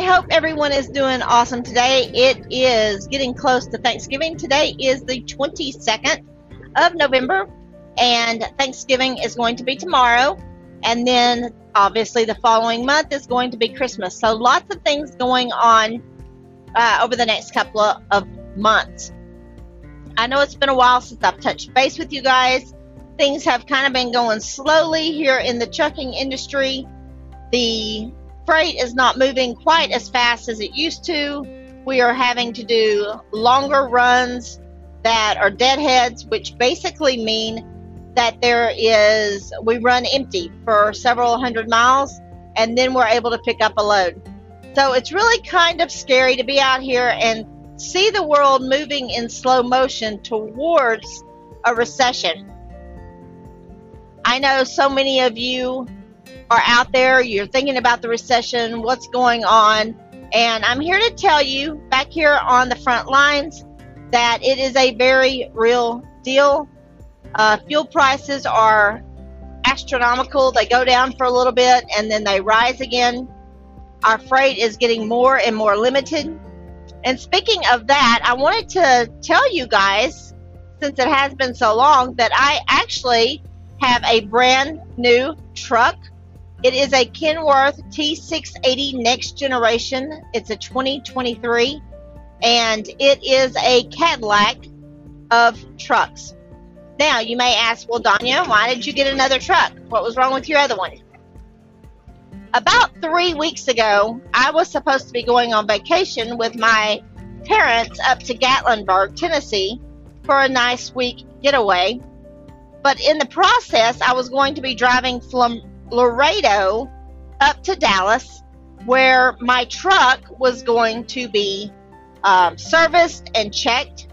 I hope everyone is doing awesome today. It is getting close to Thanksgiving. Today is the 22nd of November, and Thanksgiving is going to be tomorrow. And then, obviously, the following month is going to be Christmas. So, lots of things going on uh, over the next couple of months. I know it's been a while since I've touched base with you guys. Things have kind of been going slowly here in the trucking industry. The freight is not moving quite as fast as it used to. We are having to do longer runs that are deadheads, which basically mean that there is, we run empty for several hundred miles and then we're able to pick up a load. So it's really kind of scary to be out here and see the world moving in slow motion towards a recession. I know so many of you are out there, you're thinking about the recession, what's going on, and I'm here to tell you back here on the front lines that it is a very real deal. Uh, fuel prices are astronomical. They go down for a little bit and then they rise again. Our freight is getting more and more limited. And speaking of that, I wanted to tell you guys, since it has been so long, that I actually have a brand new truck. It is a Kenworth T680 Next Generation. It's a 2023 and it is a Cadillac of trucks. Now, you may ask, well, Donya, why did you get another truck? What was wrong with your other one? About three weeks ago, I was supposed to be going on vacation with my parents up to Gatlinburg, Tennessee for a nice week getaway. But in the process, I was going to be driving from Laredo up to Dallas, where my truck was going to be um, serviced and checked.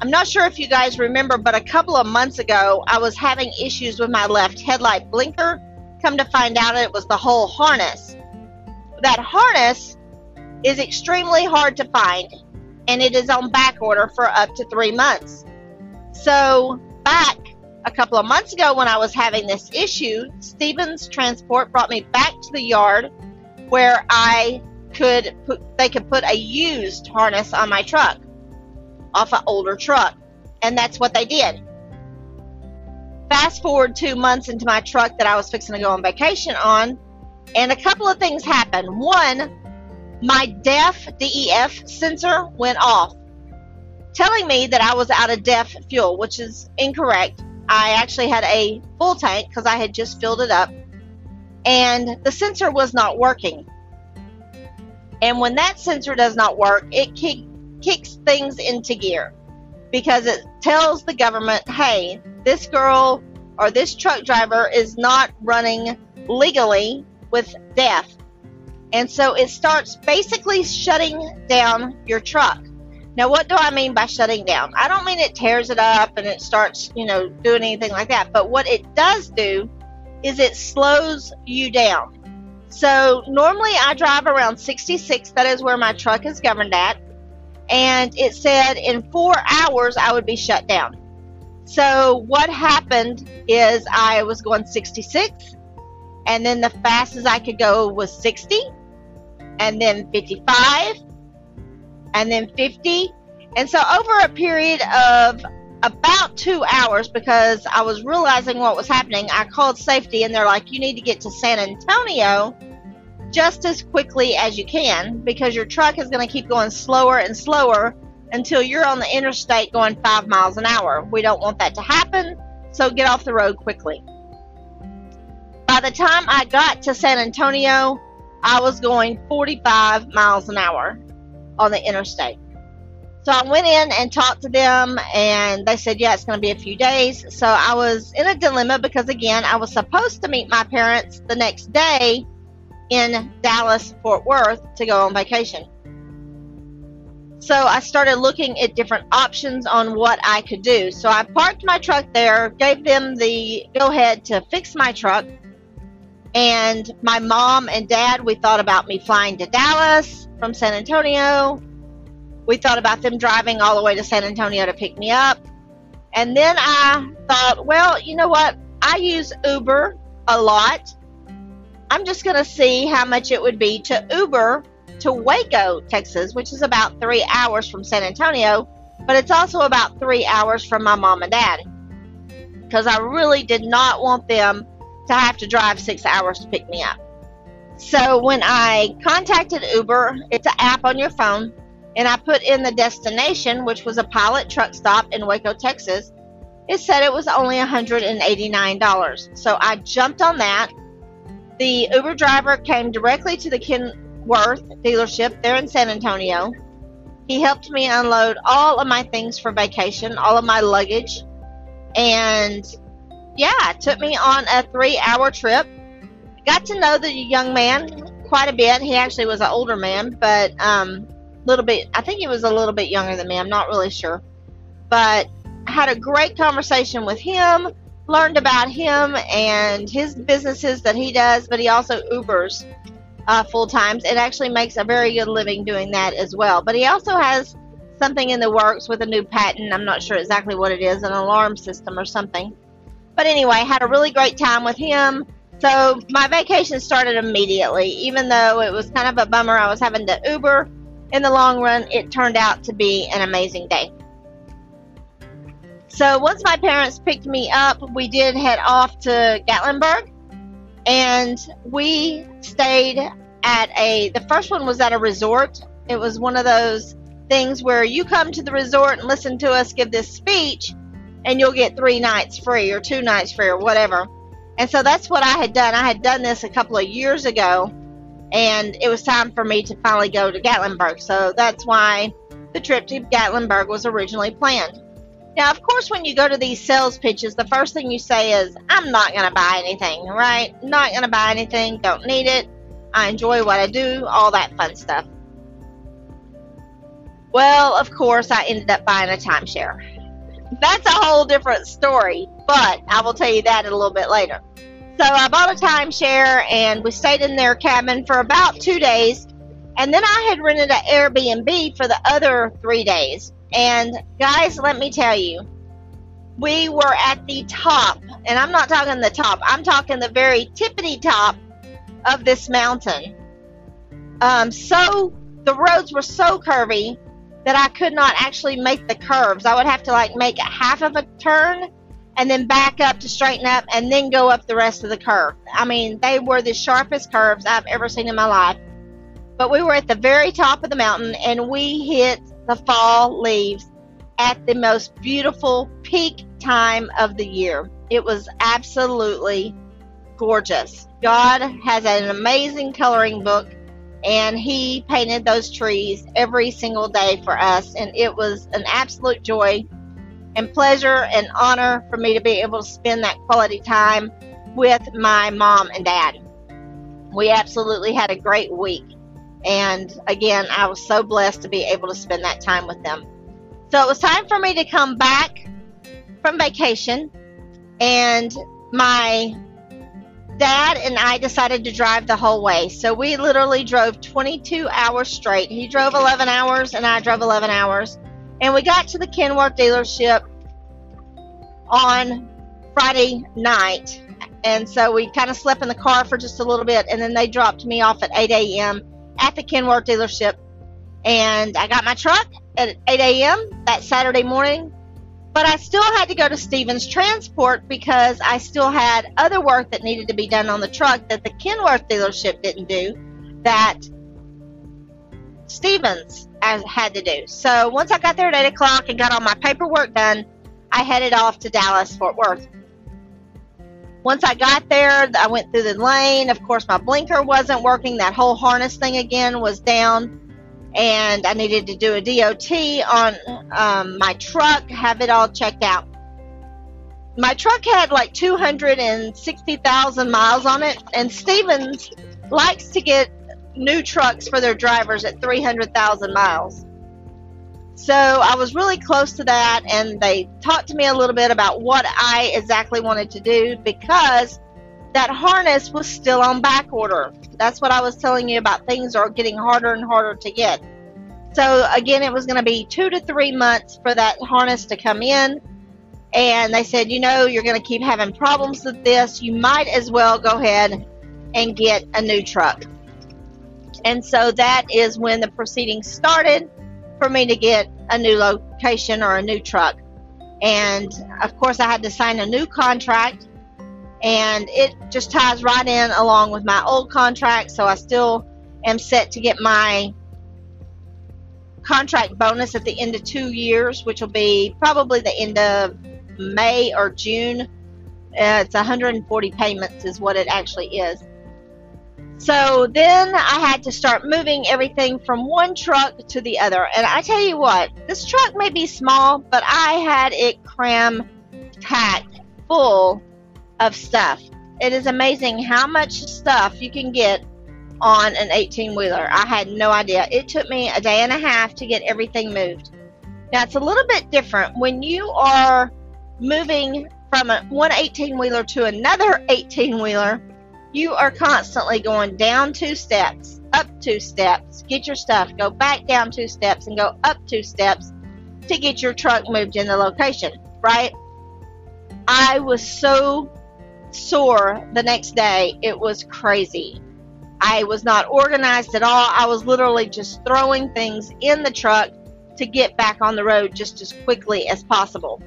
I'm not sure if you guys remember, but a couple of months ago, I was having issues with my left headlight blinker. Come to find out, it was the whole harness. That harness is extremely hard to find, and it is on back order for up to three months. So, back a couple of months ago, when I was having this issue, Stevens Transport brought me back to the yard where I could put, they could put a used harness on my truck off an older truck. And that's what they did. Fast forward two months into my truck that I was fixing to go on vacation on, and a couple of things happened. One, my DEF DEF sensor went off, telling me that I was out of DEF fuel, which is incorrect. I actually had a full tank because I had just filled it up, and the sensor was not working. And when that sensor does not work, it kick, kicks things into gear because it tells the government, hey, this girl or this truck driver is not running legally with DEF. And so it starts basically shutting down your truck. Now, what do I mean by shutting down? I don't mean it tears it up and it starts, you know, doing anything like that. But what it does do is it slows you down. So normally I drive around 66. That is where my truck is governed at. And it said in four hours I would be shut down. So what happened is I was going 66, and then the fastest I could go was 60, and then 55, and then 50. And so over a period of about two hours, because I was realizing what was happening, I called safety, and they're like, "You need to get to San Antonio." just as quickly as you can because your truck is going to keep going slower and slower until you're on the interstate going five miles an hour. We don't want that to happen, so get off the road quickly. By the time I got to San Antonio, I was going 45 miles an hour on the interstate. So I went in and talked to them, and they said, Yeah, it's going to be a few days. So I was in a dilemma because, again, I was supposed to meet my parents the next day in Dallas, Fort Worth to go on vacation. So I started looking at different options on what I could do. So I parked my truck there, gave them the go ahead to fix my truck. And my mom and dad, we thought about me flying to Dallas from San Antonio. We thought about them driving all the way to San Antonio to pick me up. And then I thought, well, you know what? I use Uber a lot I'm just going to see how much it would be to Uber to Waco, Texas, which is about three hours from San Antonio, but it's also about three hours from my mom and dad. Because I really did not want them to have to drive six hours to pick me up. So when I contacted Uber, it's an app on your phone, and I put in the destination, which was a pilot truck stop in Waco, Texas. It said it was only $189. So I jumped on that the Uber driver came directly to the Kenworth dealership there in San Antonio. He helped me unload all of my things for vacation, all of my luggage, and yeah, took me on a three hour trip. Got to know the young man quite a bit. He actually was an older man, but um, little bit. I think he was a little bit younger than me. I'm not really sure, but had a great conversation with him learned about him and his businesses that he does, but he also Ubers uh, full times and actually makes a very good living doing that as well. But he also has something in the works with a new patent. I'm not sure exactly what it is, an alarm system or something. But anyway, had a really great time with him. So my vacation started immediately, even though it was kind of a bummer. I was having to Uber. In the long run, it turned out to be an amazing day. So once my parents picked me up, we did head off to Gatlinburg and we stayed at a the first one was at a resort. It was one of those things where you come to the resort and listen to us give this speech and you'll get 3 nights free or 2 nights free or whatever. And so that's what I had done. I had done this a couple of years ago and it was time for me to finally go to Gatlinburg. So that's why the trip to Gatlinburg was originally planned. Now, of course, when you go to these sales pitches, the first thing you say is, I'm not going to buy anything, right? Not going to buy anything, don't need it. I enjoy what I do, all that fun stuff. Well, of course, I ended up buying a timeshare. That's a whole different story, but I will tell you that a little bit later. So I bought a timeshare and we stayed in their cabin for about two days. And then I had rented an Airbnb for the other three days. And guys, let me tell you, we were at the top, and I'm not talking the top, I'm talking the very tippity top of this mountain. Um, so the roads were so curvy that I could not actually make the curves. I would have to like make half of a turn and then back up to straighten up and then go up the rest of the curve. I mean, they were the sharpest curves I've ever seen in my life. But we were at the very top of the mountain and we hit the fall leaves at the most beautiful peak time of the year. It was absolutely gorgeous. God has an amazing coloring book and he painted those trees every single day for us and it was an absolute joy and pleasure and honor for me to be able to spend that quality time with my mom and dad. We absolutely had a great week. And again, I was so blessed to be able to spend that time with them. So it was time for me to come back from vacation, and my dad and I decided to drive the whole way. So we literally drove 22 hours straight. He drove 11 hours, and I drove 11 hours. And we got to the Kenworth dealership on Friday night. And so we kind of slept in the car for just a little bit, and then they dropped me off at 8 a.m at the Kenworth dealership. And I got my truck at 8 a.m. that Saturday morning. But I still had to go to Stevens Transport because I still had other work that needed to be done on the truck that the Kenworth dealership didn't do that Stevens had to do. So once I got there at 8 o'clock and got all my paperwork done, I headed off to Dallas, Fort Worth. Once I got there, I went through the lane. Of course, my blinker wasn't working. That whole harness thing again was down. And I needed to do a DOT on um, my truck, have it all checked out. My truck had like 260,000 miles on it, and Stevens likes to get new trucks for their drivers at 300,000 miles. So I was really close to that, and they talked to me a little bit about what I exactly wanted to do because that harness was still on back order. That's what I was telling you about. Things are getting harder and harder to get. So again, it was going to be two to three months for that harness to come in. And they said, you know, you're going to keep having problems with this. You might as well go ahead and get a new truck. And so that is when the proceedings started for me to get a new location or a new truck. And of course, I had to sign a new contract, and it just ties right in along with my old contract. So I still am set to get my contract bonus at the end of two years, which will be probably the end of May or June. Uh, it's 140 payments, is what it actually is. So then I had to start moving everything from one truck to the other. And I tell you what, this truck may be small, but I had it cram packed full of stuff. It is amazing how much stuff you can get on an 18 wheeler. I had no idea. It took me a day and a half to get everything moved. Now it's a little bit different when you are moving from a, one 18 wheeler to another 18 wheeler you are constantly going down two steps, up two steps, get your stuff, go back down two steps, and go up two steps to get your truck moved in the location, right? I was so sore the next day, it was crazy. I was not organized at all. I was literally just throwing things in the truck to get back on the road just as quickly as possible.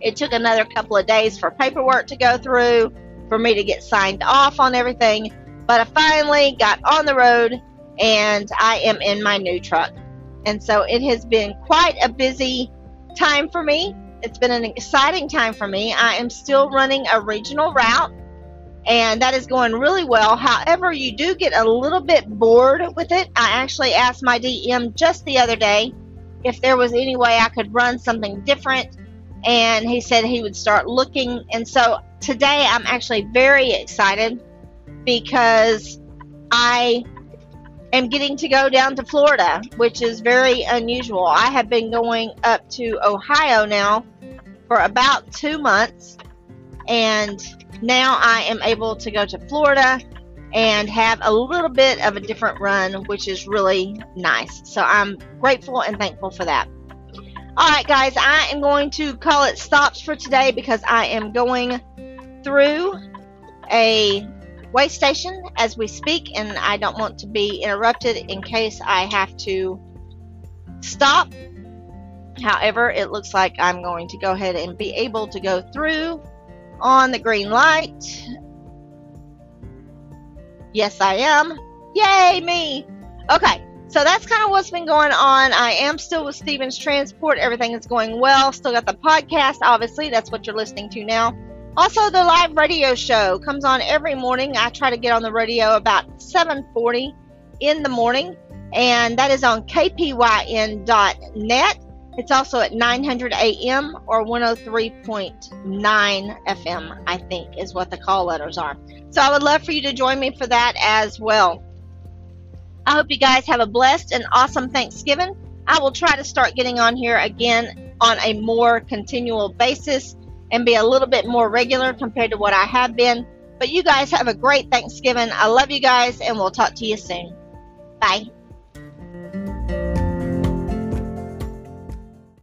It took another couple of days for paperwork to go through for me to get signed off on everything. But I finally got on the road and I am in my new truck. And so it has been quite a busy time for me. It's been an exciting time for me. I am still running a regional route and that is going really well. However, you do get a little bit bored with it. I actually asked my DM just the other day if there was any way I could run something different and he said he would start looking. And so today I'm actually very excited because I am getting to go down to Florida, which is very unusual. I have been going up to Ohio now for about two months, and now I am able to go to Florida and have a little bit of a different run, which is really nice. So I'm grateful and thankful for that. Alright, guys, I am going to call it stops for today because I am going through a way station as we speak, and I don't want to be interrupted in case I have to stop. However, it looks like I'm going to go ahead and be able to go through on the green light. Yes, I am. Yay, me! Okay, so that's kind of what's been going on. I am still with Stevens Transport. Everything is going well. Still got the podcast, obviously. That's what you're listening to now. Also, the live radio show comes on every morning. I try to get on the radio about 7:40 in the morning, and that is on kpyn.net. It's also at 900 AM or 103.9 FM, I think is what the call letters are. So I would love for you to join me for that as well. I hope you guys have a blessed and awesome Thanksgiving. I will try to start getting on here again on a more continual basis and be a little bit more regular compared to what I have been. But you guys have a great Thanksgiving. I love you guys, and we'll talk to you soon. Bye.